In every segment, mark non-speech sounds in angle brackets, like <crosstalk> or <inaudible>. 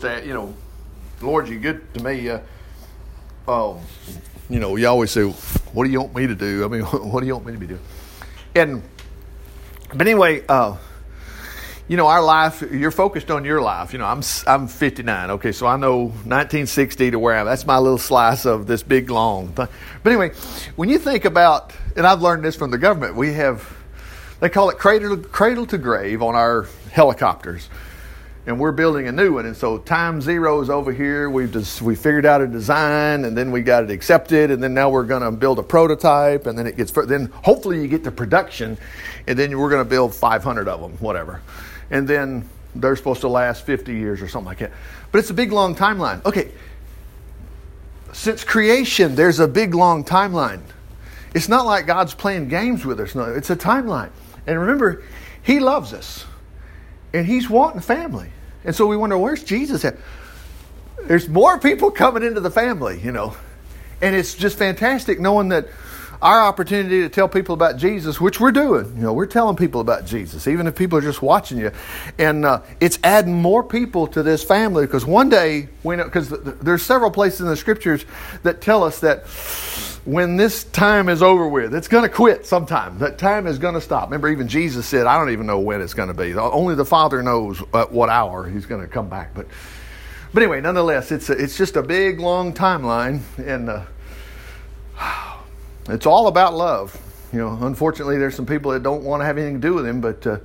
that you know, Lord, you're good to me. Uh, um, you know, you always say, "What do you want me to do?" I mean, <laughs> what do you want me to be doing? And but anyway, uh, you know, our life. You're focused on your life. You know, I'm I'm 59. Okay, so I know 1960 to where I'm. That's my little slice of this big long thing. But anyway, when you think about, and I've learned this from the government, we have. They call it cradle, cradle to grave on our helicopters and we're building a new one. And so time zero is over here. We've just we figured out a design, and then we got it accepted, and then now we're going to build a prototype, and then it gets then hopefully you get to production, and then we're going to build 500 of them, whatever, and then they're supposed to last 50 years or something like that. But it's a big long timeline. Okay, since creation, there's a big long timeline. It's not like God's playing games with us. No, it's a timeline. And remember, He loves us, and He's wanting family. And so we wonder, where's Jesus at? There's more people coming into the family, you know. And it's just fantastic knowing that our opportunity to tell people about Jesus, which we're doing, you know, we're telling people about Jesus, even if people are just watching you. And uh, it's adding more people to this family because one day, because there's several places in the scriptures that tell us that when this time is over with, it's going to quit sometime. That time is going to stop. Remember, even Jesus said, I don't even know when it's going to be. Only the Father knows at what hour he's going to come back. But, but anyway, nonetheless, it's, a, it's just a big, long timeline. And uh, it's all about love. You know, unfortunately, there's some people that don't want to have anything to do with him, but uh,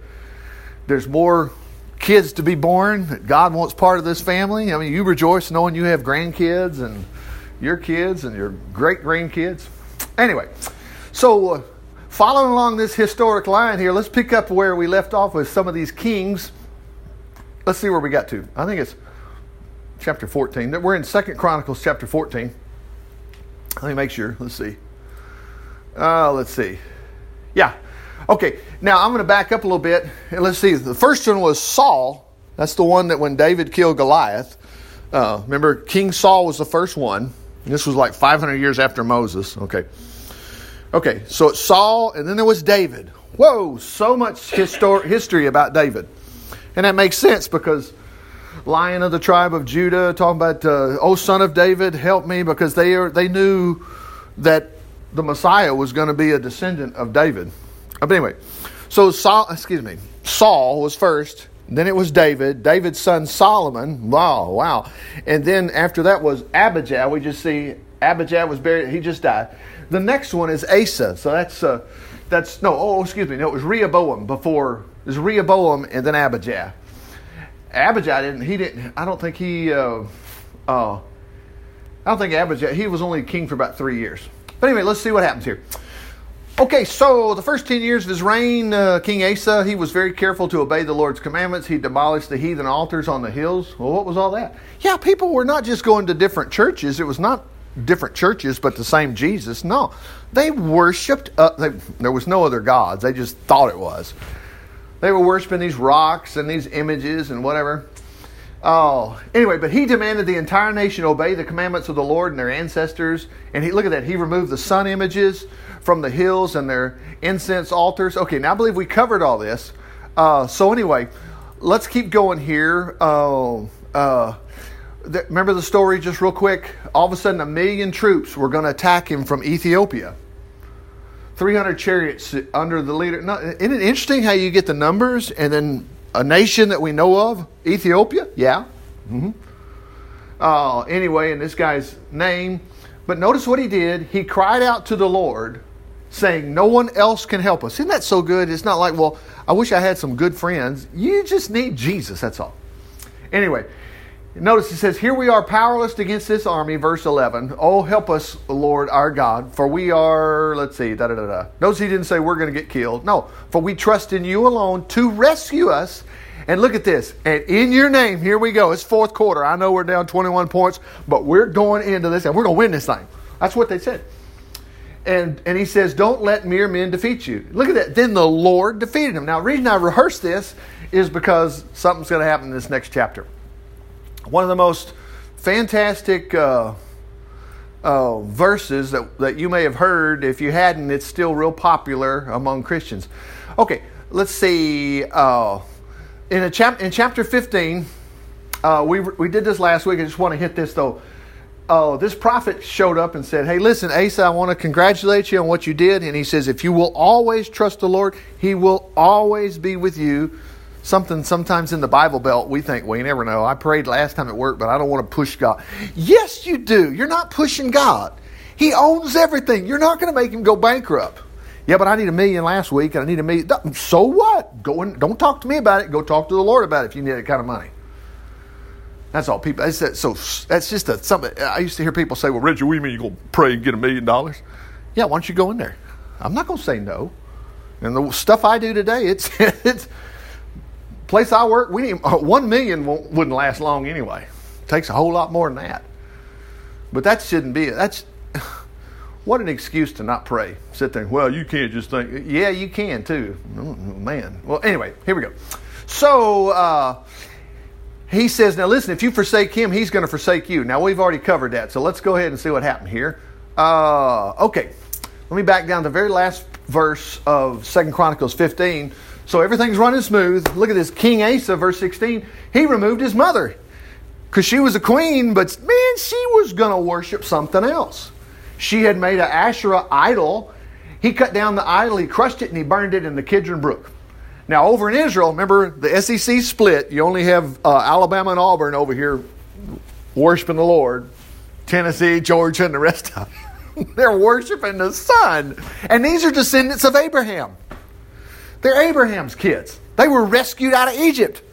there's more kids to be born. That God wants part of this family. I mean, you rejoice knowing you have grandkids and your kids and your great grandkids. Anyway, so uh, following along this historic line here, let's pick up where we left off with some of these kings. Let's see where we got to. I think it's chapter 14. We're in Second Chronicles chapter 14. Let me make sure. Let's see. Uh, let's see. Yeah. Okay. Now I'm going to back up a little bit and let's see. The first one was Saul. That's the one that when David killed Goliath. Uh, remember, King Saul was the first one. This was like 500 years after Moses. Okay. Okay, so it's Saul, and then there was David. Whoa, so much histor- history about David. And that makes sense because lion of the tribe of Judah, talking about, uh, oh, son of David, help me, because they, are, they knew that the Messiah was going to be a descendant of David. But anyway, so Saul, excuse me, Saul was first, then it was David, David's son Solomon. Wow, wow. And then after that was Abijah. We just see Abijah was buried. He just died. The next one is Asa. So that's uh, that's no. Oh, excuse me. No, it was Rehoboam before. It was Rehoboam and then Abijah. Abijah didn't. He didn't. I don't think he. Uh, uh, I don't think Abijah. He was only king for about three years. But anyway, let's see what happens here. Okay, so the first 10 years of his reign, uh, King Asa, he was very careful to obey the Lord's commandments. He demolished the heathen altars on the hills. Well, what was all that? Yeah, people were not just going to different churches. It was not different churches, but the same Jesus. No, they worshiped, uh, they, there was no other gods. They just thought it was. They were worshiping these rocks and these images and whatever. Oh, anyway, but he demanded the entire nation obey the commandments of the Lord and their ancestors. And he look at that. He removed the sun images from the hills and their incense altars. Okay, now I believe we covered all this. Uh, so anyway, let's keep going here. Uh, uh, th- remember the story just real quick? All of a sudden, a million troops were going to attack him from Ethiopia. 300 chariots under the leader. No, isn't it interesting how you get the numbers and then a nation that we know of? Ethiopia? Yeah. Mm-hmm. Uh, anyway, in this guy's name. But notice what he did. He cried out to the Lord saying, No one else can help us. Isn't that so good? It's not like, well, I wish I had some good friends. You just need Jesus, that's all. Anyway, notice it says, Here we are powerless against this army, verse 11. Oh, help us, Lord our God, for we are, let's see, da da da da. Notice he didn't say we're going to get killed. No, for we trust in you alone to rescue us. And look at this. And in your name, here we go. It's fourth quarter. I know we're down 21 points, but we're going into this and we're going to win this thing. That's what they said. And, and he says, Don't let mere men defeat you. Look at that. Then the Lord defeated him. Now, the reason I rehearse this is because something's going to happen in this next chapter. One of the most fantastic uh, uh, verses that, that you may have heard. If you hadn't, it's still real popular among Christians. Okay, let's see. Uh, in, a chap- in chapter 15, uh, we, we did this last week. I just want to hit this though. Uh, this prophet showed up and said, Hey, listen, Asa, I want to congratulate you on what you did. And he says, If you will always trust the Lord, he will always be with you. Something sometimes in the Bible Belt, we think, well, you never know. I prayed last time at work, but I don't want to push God. Yes, you do. You're not pushing God. He owns everything. You're not going to make him go bankrupt. Yeah, but I need a million last week, and I need a million. So what? Go and don't talk to me about it. Go talk to the Lord about it if you need that kind of money. That's all people. That's that, so that's just a something. I used to hear people say, "Well, Richard, what do you mean you gonna pray and get a million dollars?" Yeah, why don't you go in there? I'm not gonna say no. And the stuff I do today, it's <laughs> it's place I work. We need uh, one million wouldn't last long anyway. It takes a whole lot more than that. But that shouldn't be it. That's <sighs> what an excuse to not pray. Sit there, well, you can't just think. Yeah, you can too. Oh, man. Well, anyway, here we go. So uh, he says, now listen, if you forsake him, he's going to forsake you. Now we've already covered that, so let's go ahead and see what happened here. Uh, okay, let me back down to the very last verse of Second Chronicles 15. So everything's running smooth. Look at this King Asa, verse 16. He removed his mother because she was a queen, but man, she was going to worship something else. She had made an Asherah idol. He cut down the idol, he crushed it, and he burned it in the Kidron Brook. Now, over in Israel, remember the SEC split. You only have uh, Alabama and Auburn over here worshiping the Lord. Tennessee, Georgia, and the rest of <laughs> them. They're worshiping the sun. And these are descendants of Abraham. They're Abraham's kids. They were rescued out of Egypt.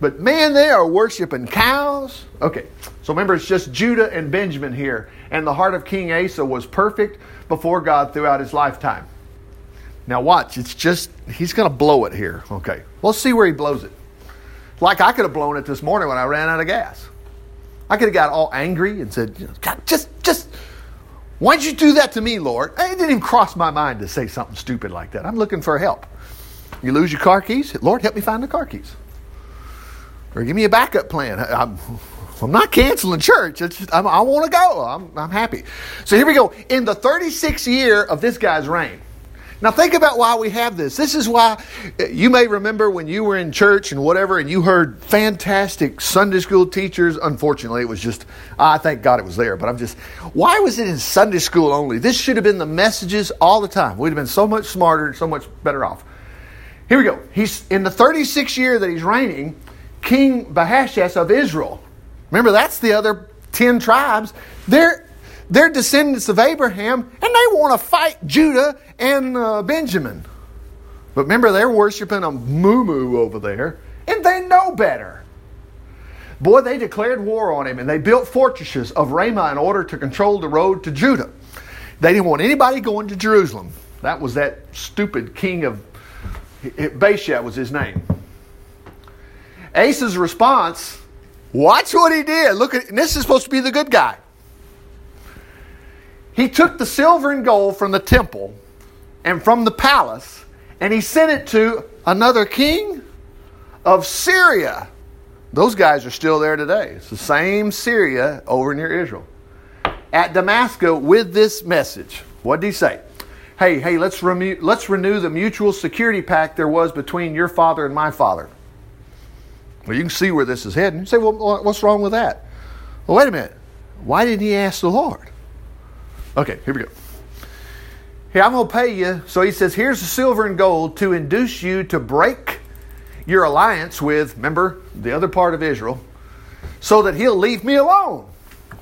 But man, they are worshiping cows. Okay, so remember, it's just Judah and Benjamin here. And the heart of King Asa was perfect before God throughout his lifetime. Now, watch, it's just, he's going to blow it here. Okay, let's see where he blows it. Like I could have blown it this morning when I ran out of gas. I could have got all angry and said, God, just, just, why'd you do that to me, Lord? It didn't even cross my mind to say something stupid like that. I'm looking for help. You lose your car keys? Lord, help me find the car keys. Or give me a backup plan. I'm, I'm not canceling church. Just, i want to go. I'm, I'm happy. So here we go. In the 36th year of this guy's reign, now, think about why we have this. This is why uh, you may remember when you were in church and whatever, and you heard fantastic Sunday school teachers. Unfortunately, it was just, I thank God it was there, but I'm just, why was it in Sunday school only? This should have been the messages all the time. We'd have been so much smarter and so much better off. Here we go. He's in the 36th year that he's reigning, King Baasha's of Israel. Remember, that's the other 10 tribes. They're they're descendants of Abraham, and they want to fight Judah and uh, Benjamin. But remember, they're worshiping a moo over there, and they know better. Boy, they declared war on him, and they built fortresses of Ramah in order to control the road to Judah. They didn't want anybody going to Jerusalem. That was that stupid king of Baasha was his name. Asa's response, watch what he did. Look at this is supposed to be the good guy. He took the silver and gold from the temple and from the palace and he sent it to another king of Syria. Those guys are still there today. It's the same Syria over near Israel. At Damascus with this message. What did he say? Hey, hey, let's, remu- let's renew the mutual security pact there was between your father and my father. Well, you can see where this is heading. You say, well, what's wrong with that? Well, wait a minute. Why didn't he ask the Lord? Okay, here we go. Here, I'm going to pay you. So he says, here's the silver and gold to induce you to break your alliance with, remember, the other part of Israel, so that he'll leave me alone.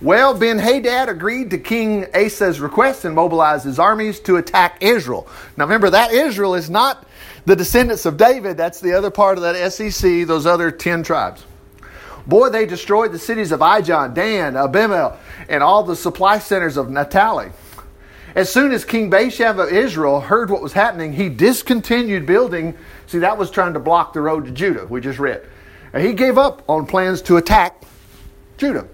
Well, Ben Hadad agreed to King Asa's request and mobilized his armies to attack Israel. Now remember, that Israel is not the descendants of David, that's the other part of that SEC, those other 10 tribes. Boy, they destroyed the cities of Ijon, Dan, Abimel, and all the supply centers of Naphtali. As soon as King Baasha of Israel heard what was happening, he discontinued building. See, that was trying to block the road to Judah, we just read. And he gave up on plans to attack Judah.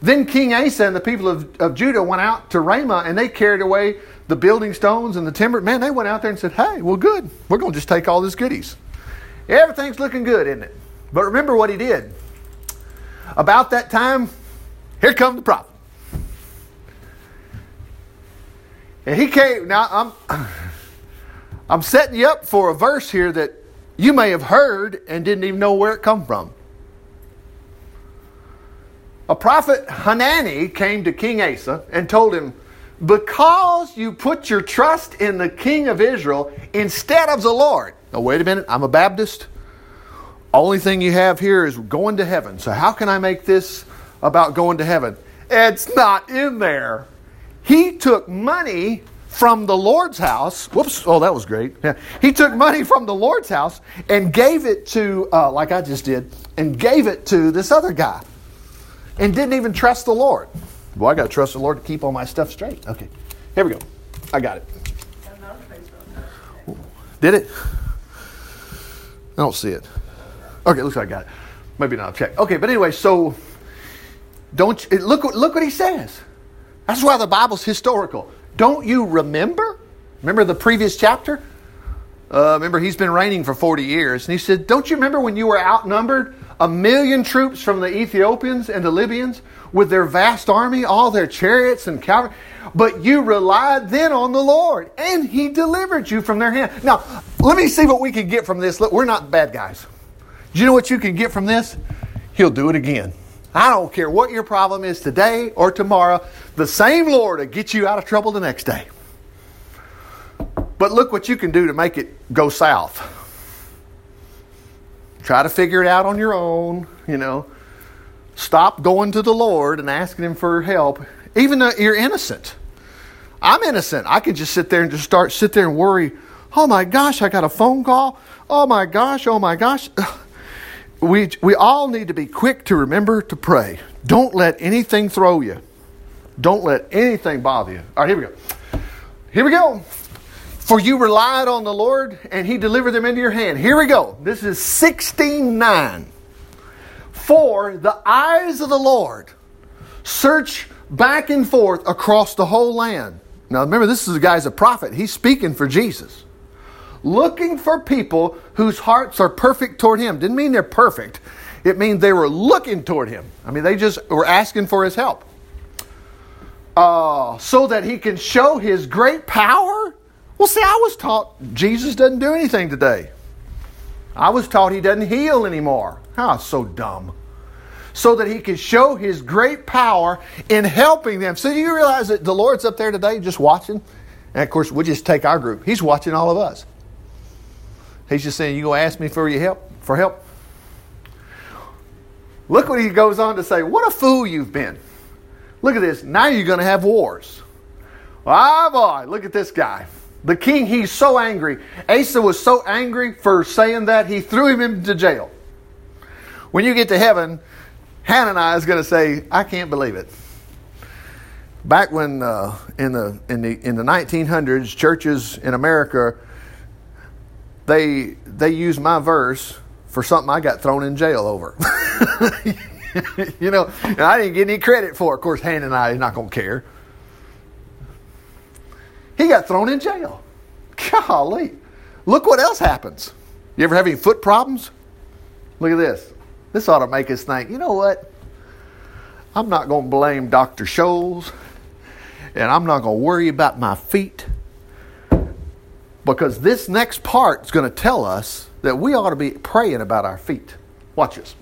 Then King Asa and the people of, of Judah went out to Ramah and they carried away the building stones and the timber. Man, they went out there and said, Hey, well, good. We're going to just take all these goodies. Everything's looking good, isn't it? But remember what he did. About that time, here comes the prophet. And he came. Now I'm I'm setting you up for a verse here that you may have heard and didn't even know where it come from. A prophet Hanani came to King Asa and told him, Because you put your trust in the king of Israel instead of the Lord. Now, wait a minute, I'm a Baptist. Only thing you have here is going to heaven. So, how can I make this about going to heaven? It's not in there. He took money from the Lord's house. Whoops. Oh, that was great. Yeah. He took money from the Lord's house and gave it to, uh, like I just did, and gave it to this other guy and didn't even trust the Lord. Well, I got to trust the Lord to keep all my stuff straight. Okay. Here we go. I got it. Did it? I don't see it. Okay, looks like I got it. Maybe not. Check. Okay, but anyway, so don't look look what he says. That's why the Bible's historical. Don't you remember? Remember the previous chapter? Uh, remember, he's been reigning for 40 years. And he said, Don't you remember when you were outnumbered? A million troops from the Ethiopians and the Libyans with their vast army, all their chariots and cavalry. But you relied then on the Lord, and he delivered you from their hand. Now, let me see what we can get from this. Look, we're not bad guys. Do you know what you can get from this? He'll do it again. I don't care what your problem is today or tomorrow, the same Lord will get you out of trouble the next day. But look what you can do to make it go south. Try to figure it out on your own, you know. Stop going to the Lord and asking Him for help, even though you're innocent. I'm innocent. I can just sit there and just start sit there and worry. Oh my gosh, I got a phone call. Oh my gosh, oh my gosh. <sighs> We, we all need to be quick to remember to pray. Don't let anything throw you. Don't let anything bother you. All right, here we go. Here we go. For you relied on the Lord, and He delivered them into your hand. Here we go. This is 16:9. For the eyes of the Lord search back and forth across the whole land. Now remember, this is a guy's a prophet. He's speaking for Jesus. Looking for people whose hearts are perfect toward Him. Didn't mean they're perfect. It means they were looking toward Him. I mean, they just were asking for His help uh, so that he can show his great power? Well, see, I was taught Jesus doesn't do anything today. I was taught he doesn't heal anymore. Oh, so dumb. So that he can show his great power in helping them. So do you realize that the Lord's up there today just watching? And of course, we just take our group. He's watching all of us. He's just saying, You go ask me for your help for help. Look what he goes on to say. What a fool you've been. Look at this. Now you're to have wars. Ah, boy, look at this guy. The king, he's so angry. Asa was so angry for saying that, he threw him into jail. When you get to heaven, Hananiah is going to say, I can't believe it. Back when uh, in, the, in, the, in the 1900s, churches in America, they, they used my verse for something I got thrown in jail over. <laughs> you know, and I didn't get any credit for it. Of course, Hananiah is not going to care. He got thrown in jail. Golly. Look what else happens. You ever have any foot problems? Look at this. This ought to make us think, you know what? I'm not going to blame Dr. Scholl's, and I'm not going to worry about my feet because this next part is going to tell us that we ought to be praying about our feet. Watch this.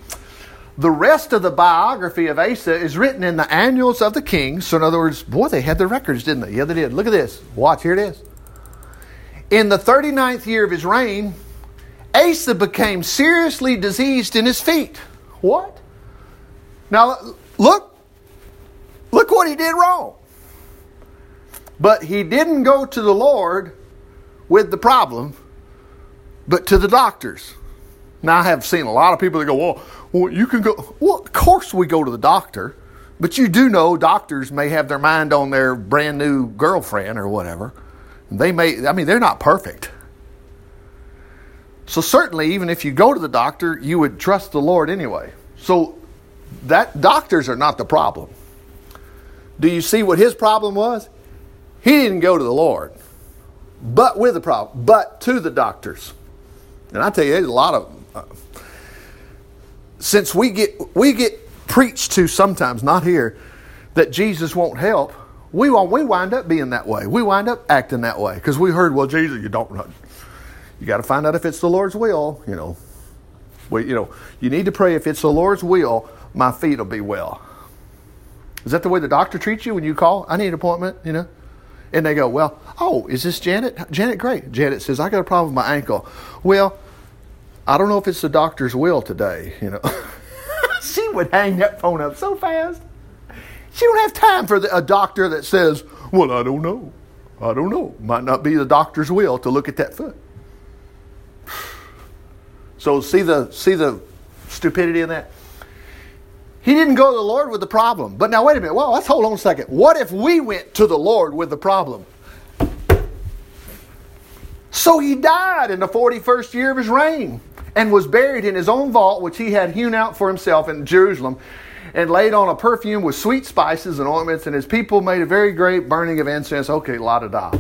The rest of the biography of Asa is written in the annals of the kings. So, in other words, boy, they had the records, didn't they? Yeah, they did. Look at this. Watch, here it is. In the 39th year of his reign, Asa became seriously diseased in his feet. What? Now, look. Look what he did wrong. But he didn't go to the Lord with the problem, but to the doctors. Now, I have seen a lot of people that go, well, well, you can go. Well, of course we go to the doctor, but you do know doctors may have their mind on their brand new girlfriend or whatever. They may, I mean, they're not perfect. So certainly, even if you go to the doctor, you would trust the Lord anyway. So that doctors are not the problem. Do you see what his problem was? He didn't go to the Lord, but with the problem, but to the doctors. And I tell you, there's a lot of uh, since we get we get preached to sometimes, not here, that Jesus won't help, we we wind up being that way. We wind up acting that way because we heard, well, Jesus, you don't. You got to find out if it's the Lord's will. You know, we, you know, you need to pray if it's the Lord's will, my feet will be well. Is that the way the doctor treats you when you call? I need an appointment, you know? And they go, Well, oh, is this Janet? Janet, great. Janet says, I got a problem with my ankle. Well, I don't know if it's the doctor's will today, you know. <laughs> she would hang that phone up so fast. She don't have time for the, a doctor that says, Well, I don't know. I don't know. Might not be the doctor's will to look at that foot. <sighs> So see the see the stupidity in that? He didn't go to the Lord with the problem. But now wait a minute. Well, let's hold on a second. What if we went to the Lord with the problem? So he died in the 41st year of his reign and was buried in his own vault, which he had hewn out for himself in Jerusalem, and laid on a perfume with sweet spices and ointments, and his people made a very great burning of incense. Okay, la da da.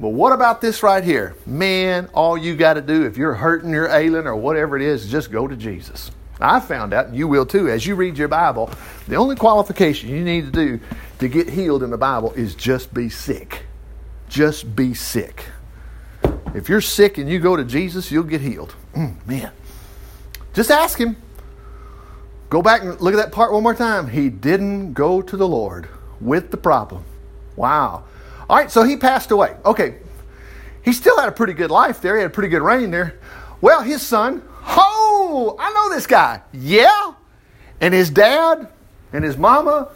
But what about this right here? Man, all you got to do if you're hurting, you're ailing, or whatever it is, just go to Jesus. I found out, and you will too, as you read your Bible, the only qualification you need to do to get healed in the Bible is just be sick. Just be sick. If you're sick and you go to Jesus, you'll get healed. Mm, man. Just ask Him. Go back and look at that part one more time. He didn't go to the Lord with the problem. Wow. All right, so he passed away. Okay, he still had a pretty good life there. He had a pretty good reign there. Well, his son, oh, I know this guy. Yeah. And his dad and his mama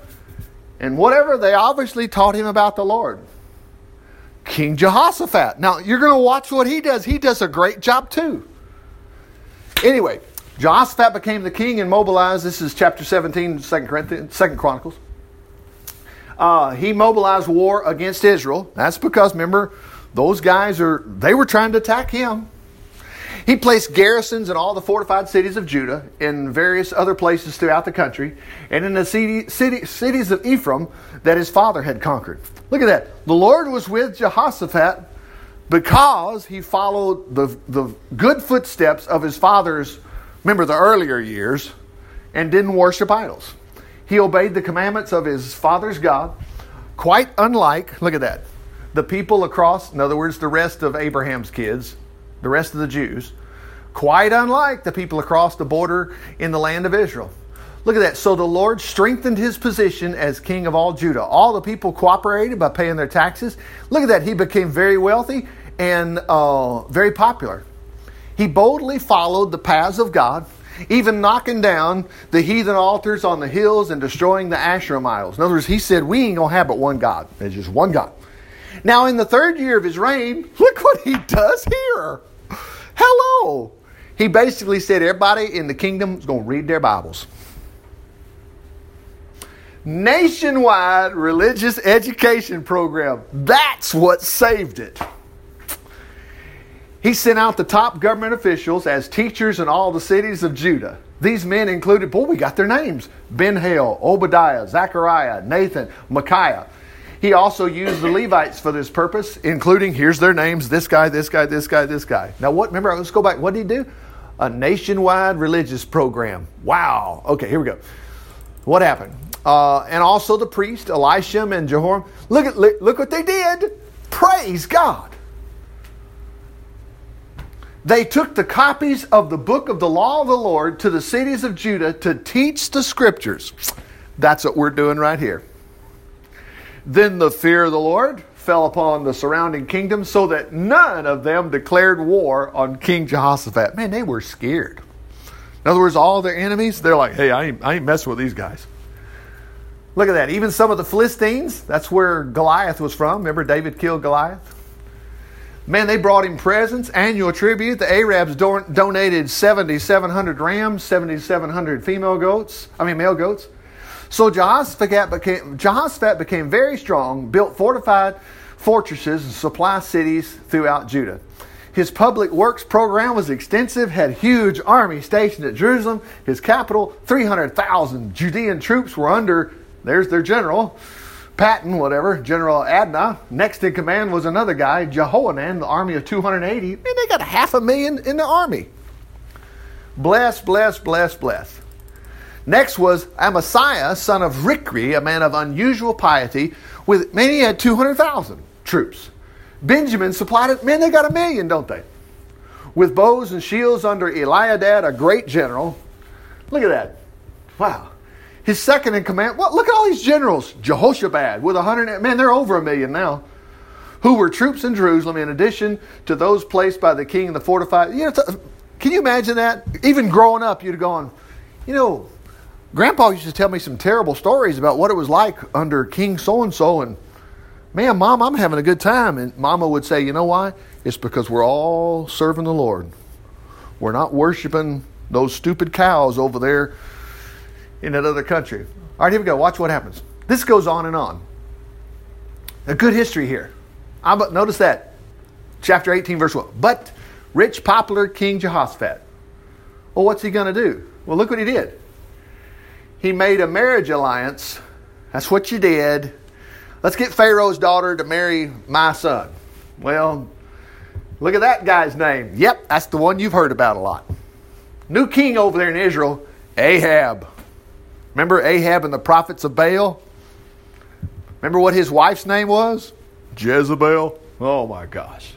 and whatever, they obviously taught him about the Lord. King Jehoshaphat. Now, you're going to watch what he does. He does a great job too. Anyway, Jehoshaphat became the king and mobilized. This is chapter 17, 2 Corinthians, 2 Chronicles uh, he mobilized war against Israel. That's because, remember, those guys are, they were trying to attack him. He placed garrisons in all the fortified cities of Judah, in various other places throughout the country, and in the city, city, cities of Ephraim that his father had conquered. Look at that. The Lord was with Jehoshaphat because he followed the, the good footsteps of his father's, remember the earlier years, and didn't worship idols. He obeyed the commandments of his father's God, quite unlike, look at that, the people across, in other words, the rest of Abraham's kids, the rest of the Jews, quite unlike the people across the border in the land of Israel. Look at that. So the Lord strengthened his position as king of all Judah. All the people cooperated by paying their taxes. Look at that. He became very wealthy and uh, very popular. He boldly followed the paths of God even knocking down the heathen altars on the hills and destroying the Asherah idols. In other words, he said, We ain't going to have but one God. There's just one God. Now, in the third year of his reign, <laughs> look what he does here. Hello. He basically said everybody in the kingdom is going to read their Bibles. Nationwide religious education program. That's what saved it. He sent out the top government officials as teachers in all the cities of Judah. These men included, boy, we got their names Ben-Hail, Obadiah, Zechariah, Nathan, Micaiah. He also used the Levites for this purpose, including, here's their names this guy, this guy, this guy, this guy. Now, what, remember, let's go back. What did he do? A nationwide religious program. Wow. Okay, here we go. What happened? Uh, and also the priest, Elisham and Jehoram. Look, at, look, look what they did. Praise God. They took the copies of the book of the law of the Lord to the cities of Judah to teach the scriptures. That's what we're doing right here. Then the fear of the Lord fell upon the surrounding kingdoms so that none of them declared war on King Jehoshaphat. Man, they were scared. In other words, all their enemies, they're like, hey, I ain't, I ain't messing with these guys. Look at that. Even some of the Philistines, that's where Goliath was from. Remember, David killed Goliath? Man, they brought him presents, annual tribute. The Arabs do- donated 7,700 rams, 7,700 female goats, I mean, male goats. So Jehoshaphat became, Jehoshaphat became very strong, built fortified fortresses and supply cities throughout Judah. His public works program was extensive, had huge army stationed at Jerusalem, his capital. 300,000 Judean troops were under, there's their general, Patton, whatever, General Adnah. Next in command was another guy, Jehohanan, the army of 280. Man, they got half a million in the army. Bless, bless, bless, bless. Next was Amasiah, son of Rikri, a man of unusual piety, with man, he had 200,000 troops. Benjamin supplied it. Man, they got a million, don't they? With bows and shields under Eliadad, a great general. Look at that. Wow. His second in command, what? Look at all these generals. Jehoshabad with a hundred, man, they're over a million now. Who were troops in Jerusalem in addition to those placed by the king in the fortified. You know, can you imagine that? Even growing up, you'd have gone, you know, Grandpa used to tell me some terrible stories about what it was like under King so and so, and man, Mom, I'm having a good time. And Mama would say, you know why? It's because we're all serving the Lord. We're not worshiping those stupid cows over there in that other country. All right, here we go. Watch what happens. This goes on and on. A good history here. I, but notice that. Chapter 18, verse 1. But rich, popular King Jehoshaphat. Well, what's he going to do? Well, look what he did. He made a marriage alliance. That's what you did. Let's get Pharaoh's daughter to marry my son. Well, look at that guy's name. Yep, that's the one you've heard about a lot. New king over there in Israel, Ahab. Remember Ahab and the prophets of Baal? Remember what his wife's name was? Jezebel. Oh my gosh.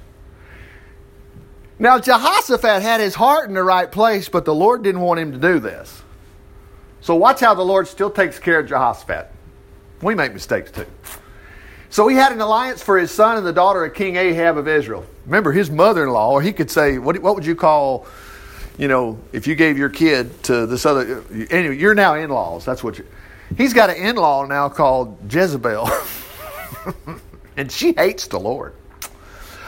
Now, Jehoshaphat had his heart in the right place, but the Lord didn't want him to do this. So, watch how the Lord still takes care of Jehoshaphat. We make mistakes too. So, he had an alliance for his son and the daughter of King Ahab of Israel. Remember, his mother in law, or he could say, what, what would you call, you know, if you gave your kid to this other, anyway, you're now in laws. That's what you, he's got an in law now called Jezebel. <laughs> and she hates the Lord.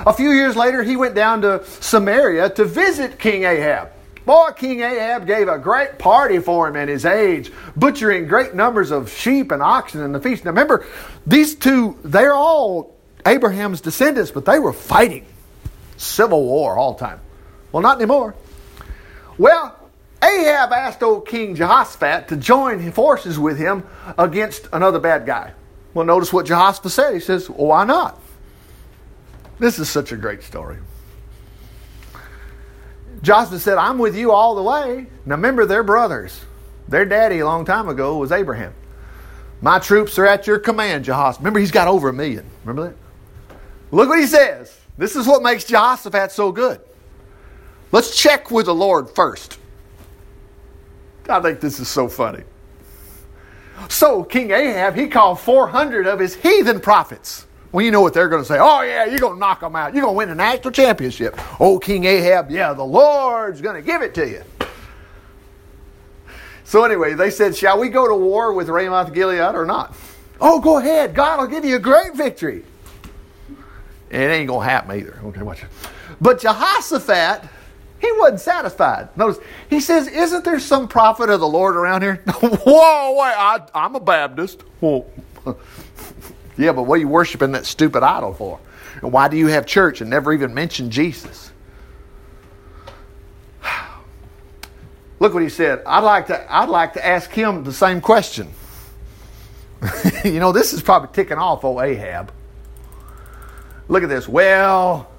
A few years later, he went down to Samaria to visit King Ahab. Boy, King Ahab gave a great party for him at his age, butchering great numbers of sheep and oxen in the feast. Now remember, these two, they're all Abraham's descendants, but they were fighting civil war all the time. Well, not anymore. Well, Ahab asked old King Jehoshaphat to join forces with him against another bad guy. Well, notice what Jehoshaphat said. He says, well, why not? This is such a great story. Joshua said, I'm with you all the way. Now remember, they're brothers. Their daddy a long time ago was Abraham. My troops are at your command, Jehoshaphat. Remember, he's got over a million. Remember that? Look what he says. This is what makes Jehoshaphat so good. Let's check with the Lord first. I think this is so funny. So, King Ahab, he called 400 of his heathen prophets. Well, you know what they're going to say. Oh, yeah, you're going to knock them out. You're going to win a national championship. Oh, King Ahab, yeah, the Lord's going to give it to you. So, anyway, they said, Shall we go to war with Ramoth Gilead or not? Oh, go ahead. God will give you a great victory. It ain't going to happen either. Okay, watch it. But Jehoshaphat, he wasn't satisfied. Notice, he says, Isn't there some prophet of the Lord around here? <laughs> Whoa, wait, I, I'm a Baptist. Whoa. <laughs> Yeah, but what are you worshiping that stupid idol for? And why do you have church and never even mention Jesus? <sighs> Look what he said. I'd like to, I'd like to ask him the same question. <laughs> you know, this is probably ticking off old Ahab. Look at this. Well,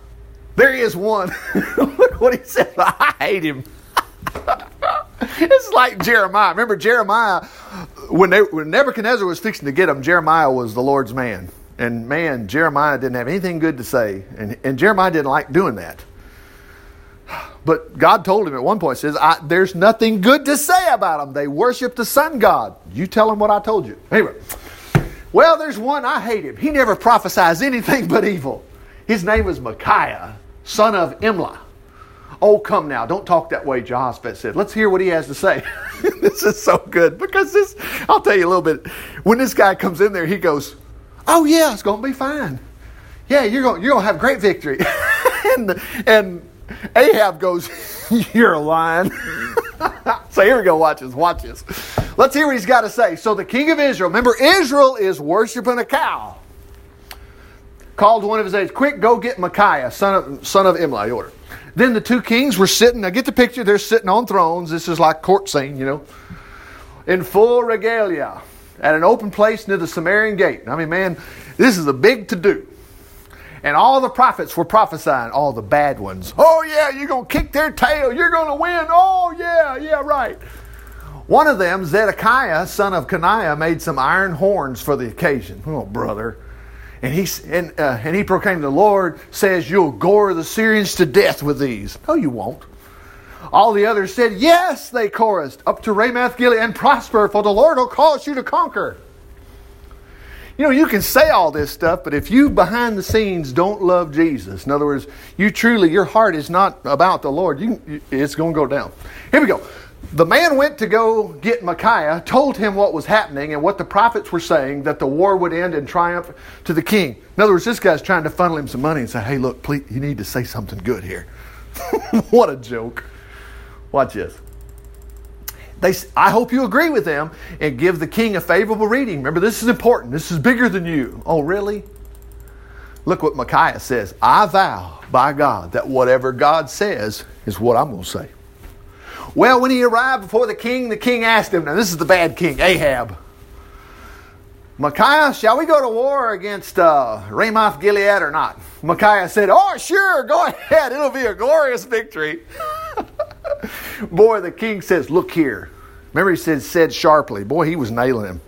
there he is one. <laughs> Look what he said. I hate him. <laughs> it's like Jeremiah. Remember Jeremiah when they when Nebuchadnezzar was fixing to get him, Jeremiah was the Lord's man. And man, Jeremiah didn't have anything good to say. And, and Jeremiah didn't like doing that. But God told him at one point, says, There's nothing good to say about them. They worship the sun god. You tell them what I told you. Anyway, well, there's one, I hate him. He never prophesies anything <laughs> but evil. His name was Micaiah, son of Imlah. Oh, come now, don't talk that way, Jehoshaphat said. Let's hear what he has to say. <laughs> this is so good because this, I'll tell you a little bit. When this guy comes in there, he goes, Oh, yeah, it's going to be fine. Yeah, you're going you're to have great victory. <laughs> and, and Ahab goes, <laughs> You're lying. so here we go, watch this, watch this. Let's hear what he's got to say. So the king of Israel, remember, Israel is worshiping a cow. Called one of his aides, Quick, go get Micaiah, son of, son of Imlah, order. Then the two kings were sitting. Now get the picture. They're sitting on thrones. This is like court scene, you know, in full regalia at an open place near the Samarian gate. I mean, man, this is a big to do. And all the prophets were prophesying, all the bad ones. Oh, yeah, you're going to kick their tail. You're going to win. Oh, yeah, yeah, right. One of them, Zedekiah, son of Kenaiah, made some iron horns for the occasion. Oh, brother. And he, and, uh, and he proclaimed, The Lord says, You'll gore the Syrians to death with these. No, you won't. All the others said, Yes, they chorused, up to Ramoth Gilead and prosper, for the Lord will cause you to conquer. You know, you can say all this stuff, but if you behind the scenes don't love Jesus, in other words, you truly, your heart is not about the Lord, you, it's going to go down. Here we go. The man went to go get Micaiah, told him what was happening and what the prophets were saying that the war would end in triumph to the king. In other words, this guy's trying to funnel him some money and say, hey, look, please, you need to say something good here. <laughs> what a joke. Watch this. They, I hope you agree with them and give the king a favorable reading. Remember, this is important. This is bigger than you. Oh, really? Look what Micaiah says. I vow by God that whatever God says is what I'm going to say. Well, when he arrived before the king, the king asked him, now this is the bad king, Ahab. Micaiah, shall we go to war against uh, Ramoth Gilead or not? Micaiah said, Oh, sure, go <laughs> ahead. It'll be a glorious victory. <laughs> Boy, the king says, Look here. Remember, he said, said sharply. Boy, he was nailing him.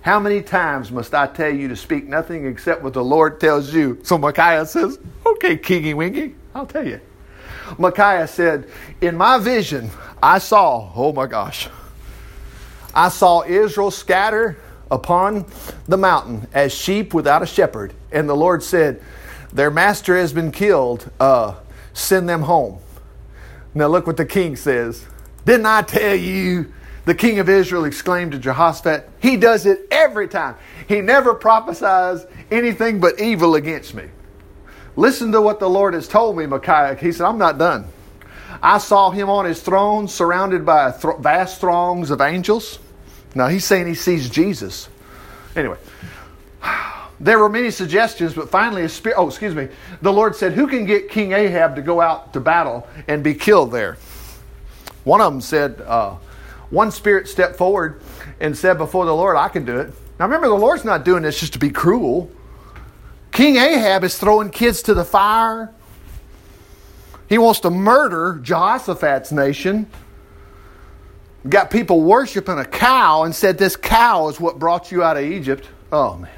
How many times must I tell you to speak nothing except what the Lord tells you? So Micaiah says, Okay, Kingy Wingy, I'll tell you. Micaiah said, In my vision, I saw, oh my gosh, I saw Israel scatter upon the mountain as sheep without a shepherd. And the Lord said, Their master has been killed. Uh, send them home. Now look what the king says. Didn't I tell you? The king of Israel exclaimed to Jehoshaphat, He does it every time. He never prophesies anything but evil against me. Listen to what the Lord has told me, Micaiah. He said, I'm not done. I saw him on his throne surrounded by th- vast throngs of angels. Now he's saying he sees Jesus. Anyway, <sighs> there were many suggestions, but finally, a spirit, oh, excuse me, the Lord said, Who can get King Ahab to go out to battle and be killed there? One of them said, uh, One spirit stepped forward and said before the Lord, I can do it. Now remember, the Lord's not doing this just to be cruel. King Ahab is throwing kids to the fire. He wants to murder Jehoshaphat's nation. Got people worshiping a cow and said, This cow is what brought you out of Egypt. Oh, man.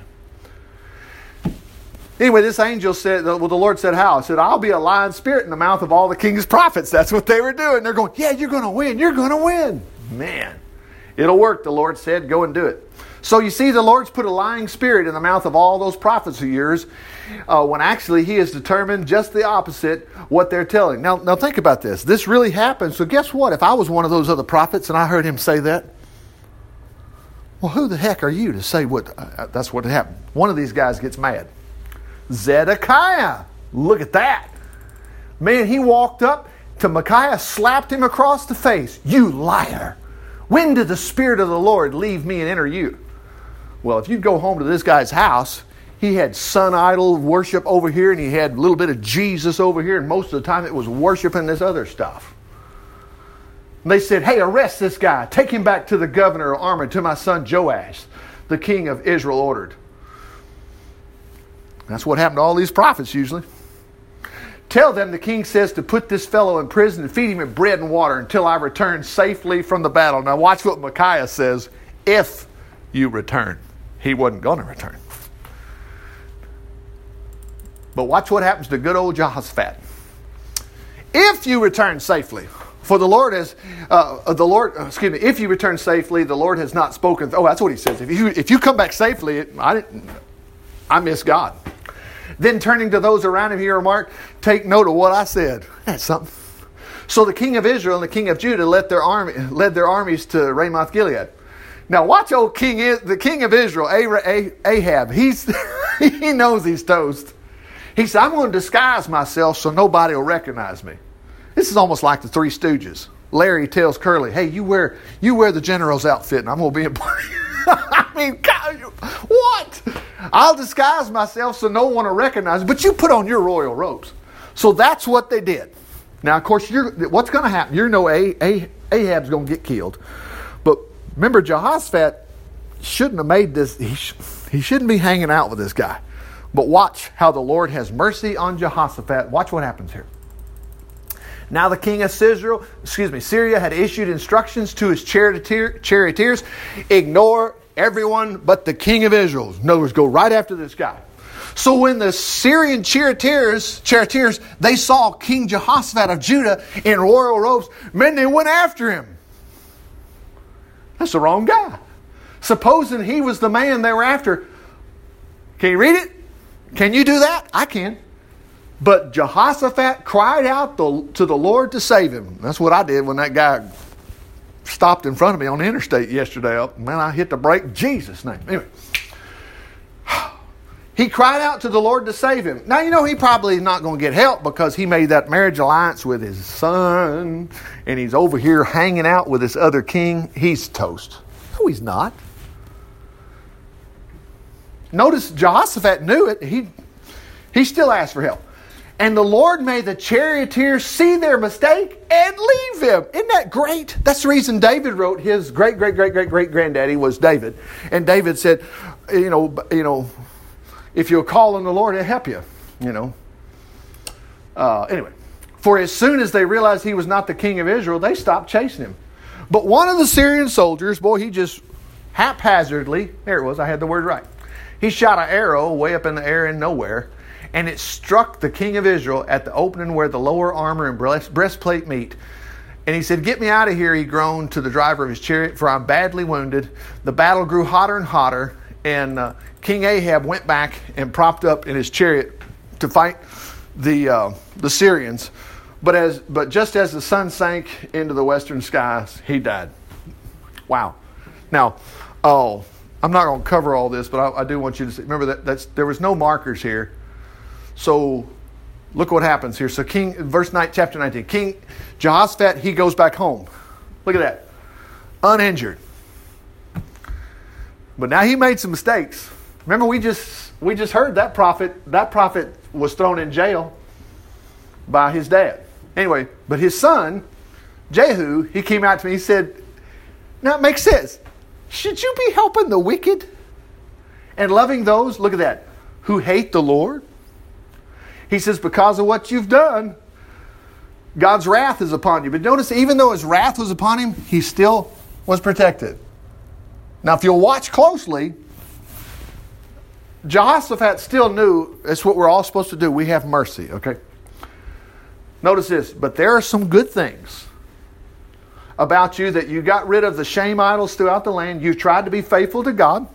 Anyway, this angel said, well, the Lord said, How? I said, I'll be a lying spirit in the mouth of all the king's prophets. That's what they were doing. They're going, Yeah, you're going to win. You're going to win. Man, it'll work, the Lord said. Go and do it. So you see, the Lord's put a lying spirit in the mouth of all those prophets of yours uh, when actually He has determined just the opposite what they're telling. Now, now think about this. This really happened. So guess what? If I was one of those other prophets and I heard him say that, well, who the heck are you to say what? Uh, uh that's what happened. One of these guys gets mad. Zedekiah. Look at that. Man, he walked up to Micaiah, slapped him across the face. You liar. When did the Spirit of the Lord leave me and enter you? Well, if you go home to this guy's house, he had sun idol worship over here and he had a little bit of Jesus over here, and most of the time it was worshiping this other stuff. And they said, Hey, arrest this guy. Take him back to the governor of Armor, to my son Joash, the king of Israel ordered. That's what happened to all these prophets usually. Tell them the king says to put this fellow in prison and feed him bread and water until I return safely from the battle. Now, watch what Micaiah says if you return he wasn't going to return. But watch what happens to good old Jehoshaphat. If you return safely, for the Lord has, uh, the Lord, uh, excuse me, if you return safely, the Lord has not spoken. Oh, that's what he says. If you, if you come back safely, I, didn't, I miss God. Then turning to those around him, he remarked, Take note of what I said. That's something. So the king of Israel and the king of Judah led their, army, led their armies to Ramoth Gilead. Now watch old King, the king of Israel, Ahab. He's <laughs> he knows he's toast. He said, "I'm going to disguise myself so nobody will recognize me." This is almost like the Three Stooges. Larry tells Curly, "Hey, you wear you wear the general's outfit, and I'm going to be in." <laughs> I mean, God, what? I'll disguise myself so no one will recognize. Me, but you put on your royal robes. So that's what they did. Now, of course, what's going to happen? You know, Ahab's going to get killed. Remember, Jehoshaphat shouldn't have made this, he, sh- he shouldn't be hanging out with this guy. But watch how the Lord has mercy on Jehoshaphat. Watch what happens here. Now the king of Israel, excuse me, Syria had issued instructions to his charioteer, charioteers, ignore everyone but the king of Israel. In other words, go right after this guy. So when the Syrian charioteers, charioteers, they saw King Jehoshaphat of Judah in royal robes, men, they went after him. That's the wrong guy. Supposing he was the man they were after. Can you read it? Can you do that? I can. But Jehoshaphat cried out to the Lord to save him. That's what I did when that guy stopped in front of me on the interstate yesterday. Oh, man, I hit the brake. Jesus' name. Anyway. He cried out to the Lord to save him. Now, you know, he probably is not going to get help because he made that marriage alliance with his son and he's over here hanging out with this other king. He's toast. No, he's not. Notice Jehoshaphat knew it. He, he still asked for help. And the Lord made the charioteers see their mistake and leave them. Isn't that great? That's the reason David wrote his great, great, great, great, great granddaddy was David. And David said, you know, you know, if you'll call on the Lord, he'll help you, you know. Uh, anyway, for as soon as they realized he was not the king of Israel, they stopped chasing him. But one of the Syrian soldiers, boy, he just haphazardly, there it was, I had the word right. He shot an arrow way up in the air in nowhere and it struck the king of Israel at the opening where the lower armor and breastplate meet. And he said, Get me out of here, he groaned to the driver of his chariot, for I'm badly wounded. The battle grew hotter and hotter, and uh, King Ahab went back and propped up in his chariot to fight the, uh, the Syrians. But, as, but just as the sun sank into the western skies, he died. Wow. Now, oh, I'm not going to cover all this, but I, I do want you to see. Remember that that's, there was no markers here so look what happens here. So King, verse 9, chapter 19, King Jehoshaphat, he goes back home. Look at that. Uninjured. But now he made some mistakes. Remember, we just we just heard that prophet, that prophet was thrown in jail by his dad. Anyway, but his son, Jehu, he came out to me, he said, Now it makes sense. Should you be helping the wicked and loving those, look at that, who hate the Lord? He says, Because of what you've done, God's wrath is upon you. But notice, even though his wrath was upon him, he still was protected. Now, if you'll watch closely, Jehoshaphat still knew it's what we're all supposed to do. We have mercy, okay? Notice this, but there are some good things about you that you got rid of the shame idols throughout the land. You tried to be faithful to God.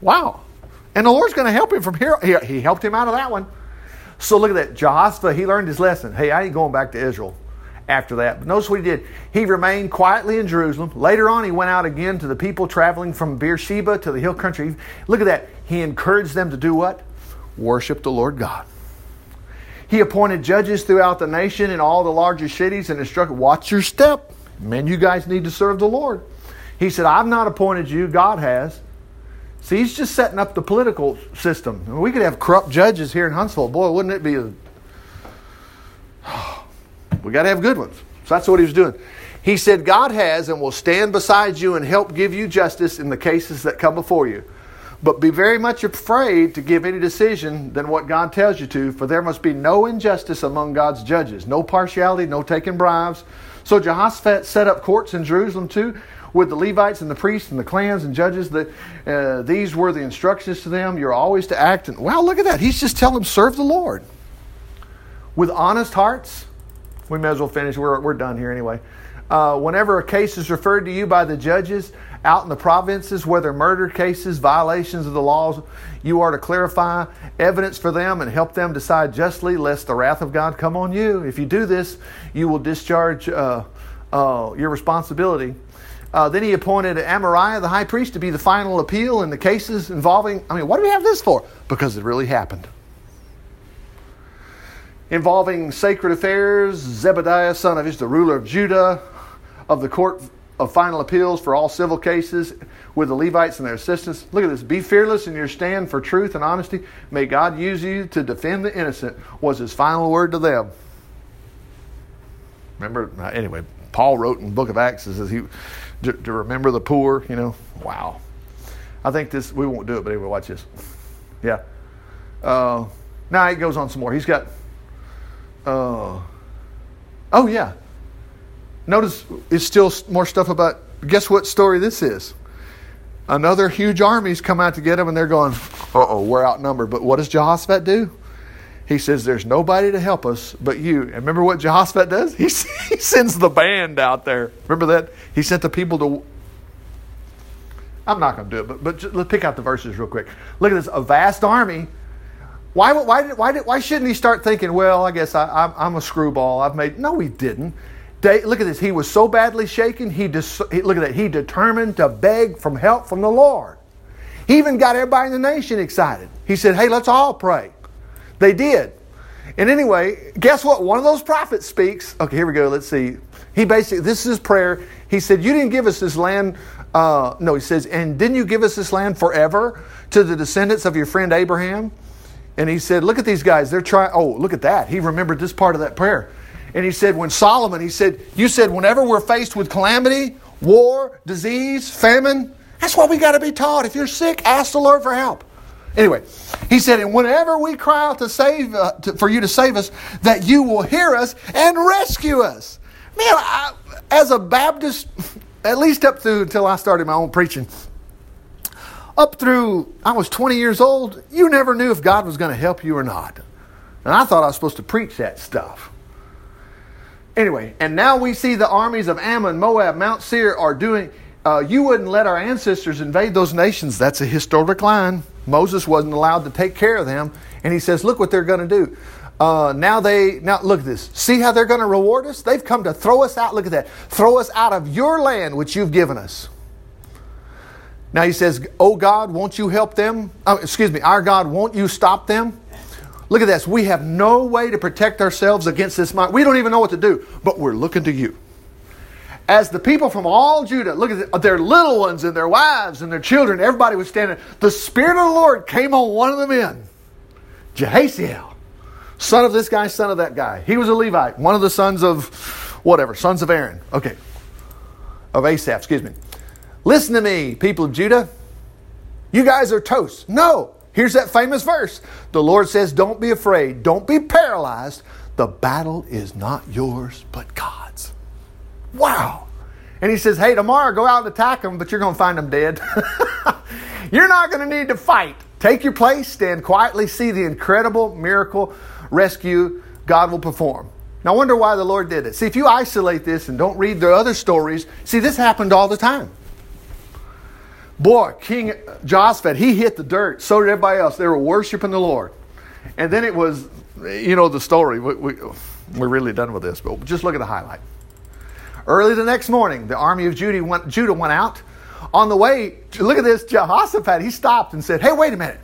Wow. And the Lord's going to help him from here. He helped him out of that one. So look at that. Jehoshaphat, he learned his lesson. Hey, I ain't going back to Israel after that. But notice what he did. He remained quietly in Jerusalem. Later on, he went out again to the people traveling from Beersheba to the hill country. Look at that. He encouraged them to do what? Worship the Lord God. He appointed judges throughout the nation in all the larger cities and instructed, watch your step. Men, you guys need to serve the Lord. He said, I've not appointed you, God has. See, he's just setting up the political system. We could have corrupt judges here in Huntsville. Boy, wouldn't it be a. we got to have good ones. So that's what he was doing. He said, God has and will stand beside you and help give you justice in the cases that come before you. But be very much afraid to give any decision than what God tells you to, for there must be no injustice among God's judges, no partiality, no taking bribes. So Jehoshaphat set up courts in Jerusalem too, with the Levites and the priests and the clans and judges that uh, these were the instructions to them. You're always to act. And wow, look at that. He's just telling them, serve the Lord with honest hearts. We may as well finish. We're, we're done here anyway. Uh, whenever a case is referred to you by the judges out in the provinces, whether murder cases, violations of the laws, you are to clarify evidence for them and help them decide justly, lest the wrath of God come on you. If you do this, you will discharge uh, uh, your responsibility uh, then he appointed Amariah, the high priest, to be the final appeal in the cases involving. I mean, what do we have this for? Because it really happened. Involving sacred affairs, Zebadiah, son of Ish, the ruler of Judah, of the court of final appeals for all civil cases with the Levites and their assistants. Look at this. Be fearless in your stand for truth and honesty. May God use you to defend the innocent, was his final word to them. Remember, uh, anyway, Paul wrote in the book of Acts, says he to, to remember the poor, you know. Wow. I think this, we won't do it, but anyway, watch this. Yeah. Uh, now it goes on some more. He's got, uh, oh, yeah. Notice it's still more stuff about, guess what story this is? Another huge army's come out to get him, and they're going, uh oh, we're outnumbered. But what does Jehoshaphat do? He says, There's nobody to help us but you. And remember what Jehoshaphat does? <laughs> He, he sends the band out there. Remember that? He sent the people to. I'm not going to do it, but, but just, let's pick out the verses real quick. Look at this a vast army. Why, why, why, why shouldn't he start thinking, well, I guess I, I'm, I'm a screwball. I've made. No, he didn't. look at this. He was so badly shaken. He, dis, he look at that. He determined to beg from help from the Lord. He even got everybody in the nation excited. He said, "Hey, let's all pray." They did. And anyway, guess what? One of those prophets speaks. Okay, here we go. Let's see. He basically, this is his prayer. He said, You didn't give us this land. Uh, no, he says, And didn't you give us this land forever to the descendants of your friend Abraham? And he said, Look at these guys. They're trying. Oh, look at that. He remembered this part of that prayer. And he said, When Solomon, he said, You said, whenever we're faced with calamity, war, disease, famine, that's what we got to be taught. If you're sick, ask the Lord for help. Anyway, he said, and whenever we cry out to save, uh, to, for you to save us, that you will hear us and rescue us. Man, I, as a Baptist, <laughs> at least up through until I started my own preaching, up through I was 20 years old, you never knew if God was going to help you or not. And I thought I was supposed to preach that stuff. Anyway, and now we see the armies of Ammon, Moab, Mount Seir are doing. Uh, you wouldn't let our ancestors invade those nations. That's a historic line. Moses wasn't allowed to take care of them. And he says, Look what they're going to do. Uh, now they now look at this. See how they're going to reward us? They've come to throw us out. Look at that. Throw us out of your land which you've given us. Now he says, "Oh God, won't you help them? Oh, excuse me, our God, won't you stop them?" Look at this. We have no way to protect ourselves against this might. We don't even know what to do, but we're looking to you as the people from all Judah, look at their little ones and their wives and their children, everybody was standing. The Spirit of the Lord came on one of the men, Jahaziel, son of this guy, son of that guy. He was a Levite, one of the sons of whatever, sons of Aaron. Okay. Of Asaph, excuse me. Listen to me, people of Judah. You guys are toast. No. Here's that famous verse. The Lord says, Don't be afraid. Don't be paralyzed. The battle is not yours, but God's. Wow. And he says, Hey, tomorrow go out and attack them, but you're going to find them dead. <laughs> you're not going to need to fight. Take your place, stand quietly, see the incredible miracle rescue God will perform. Now, I wonder why the Lord did it. See, if you isolate this and don't read the other stories, see, this happened all the time. Boy, King Jehoshaphat, he hit the dirt. So did everybody else. They were worshiping the Lord. And then it was, you know, the story. We, we, we're really done with this, but just look at the highlight. Early the next morning, the army of Judah went, Judah went out. On the way, look at this, Jehoshaphat, he stopped and said, Hey, wait a minute.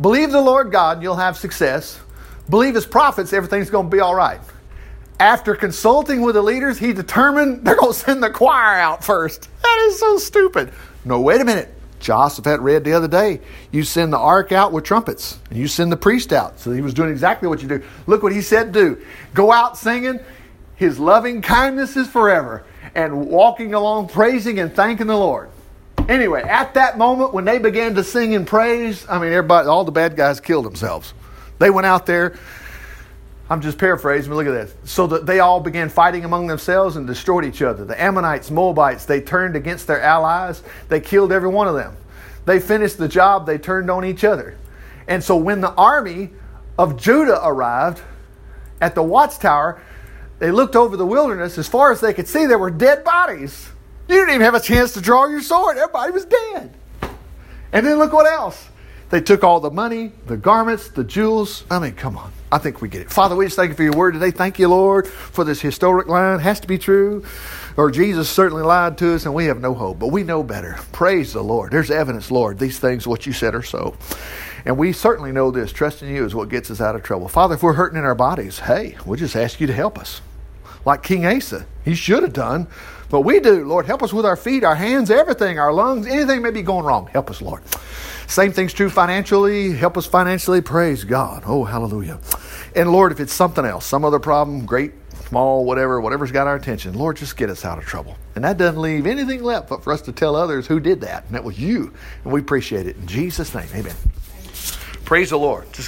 Believe the Lord God, you'll have success. Believe his prophets, everything's going to be all right. After consulting with the leaders, he determined they're going to send the choir out first. That is so stupid. No, wait a minute. Jehoshaphat read the other day, you send the ark out with trumpets, and you send the priest out. So he was doing exactly what you do. Look what he said do. Go out singing, his loving kindness is forever, and walking along praising and thanking the Lord. Anyway, at that moment when they began to sing and praise, I mean, everybody, all the bad guys killed themselves. They went out there. I'm just paraphrasing, but look at this. So that they all began fighting among themselves and destroyed each other. The Ammonites, Moabites, they turned against their allies. They killed every one of them. They finished the job, they turned on each other. And so when the army of Judah arrived at the watchtower, they looked over the wilderness. As far as they could see, there were dead bodies. You didn't even have a chance to draw your sword. Everybody was dead. And then look what else. They took all the money, the garments, the jewels. I mean, come on. I think we get it. Father, we just thank you for your word today. Thank you, Lord, for this historic line. It has to be true. Or Jesus certainly lied to us and we have no hope. But we know better. Praise the Lord. There's evidence, Lord. These things, what you said, are so. And we certainly know this. Trusting you is what gets us out of trouble. Father, if we're hurting in our bodies, hey, we'll just ask you to help us like King Asa. He should have done, but we do. Lord, help us with our feet, our hands, everything, our lungs, anything may be going wrong. Help us, Lord. Same thing's true financially. Help us financially. Praise God. Oh, hallelujah. And Lord, if it's something else, some other problem, great, small, whatever, whatever's got our attention, Lord, just get us out of trouble. And that doesn't leave anything left but for us to tell others who did that. And that was you. And we appreciate it. In Jesus' name, amen. Praise the Lord. Just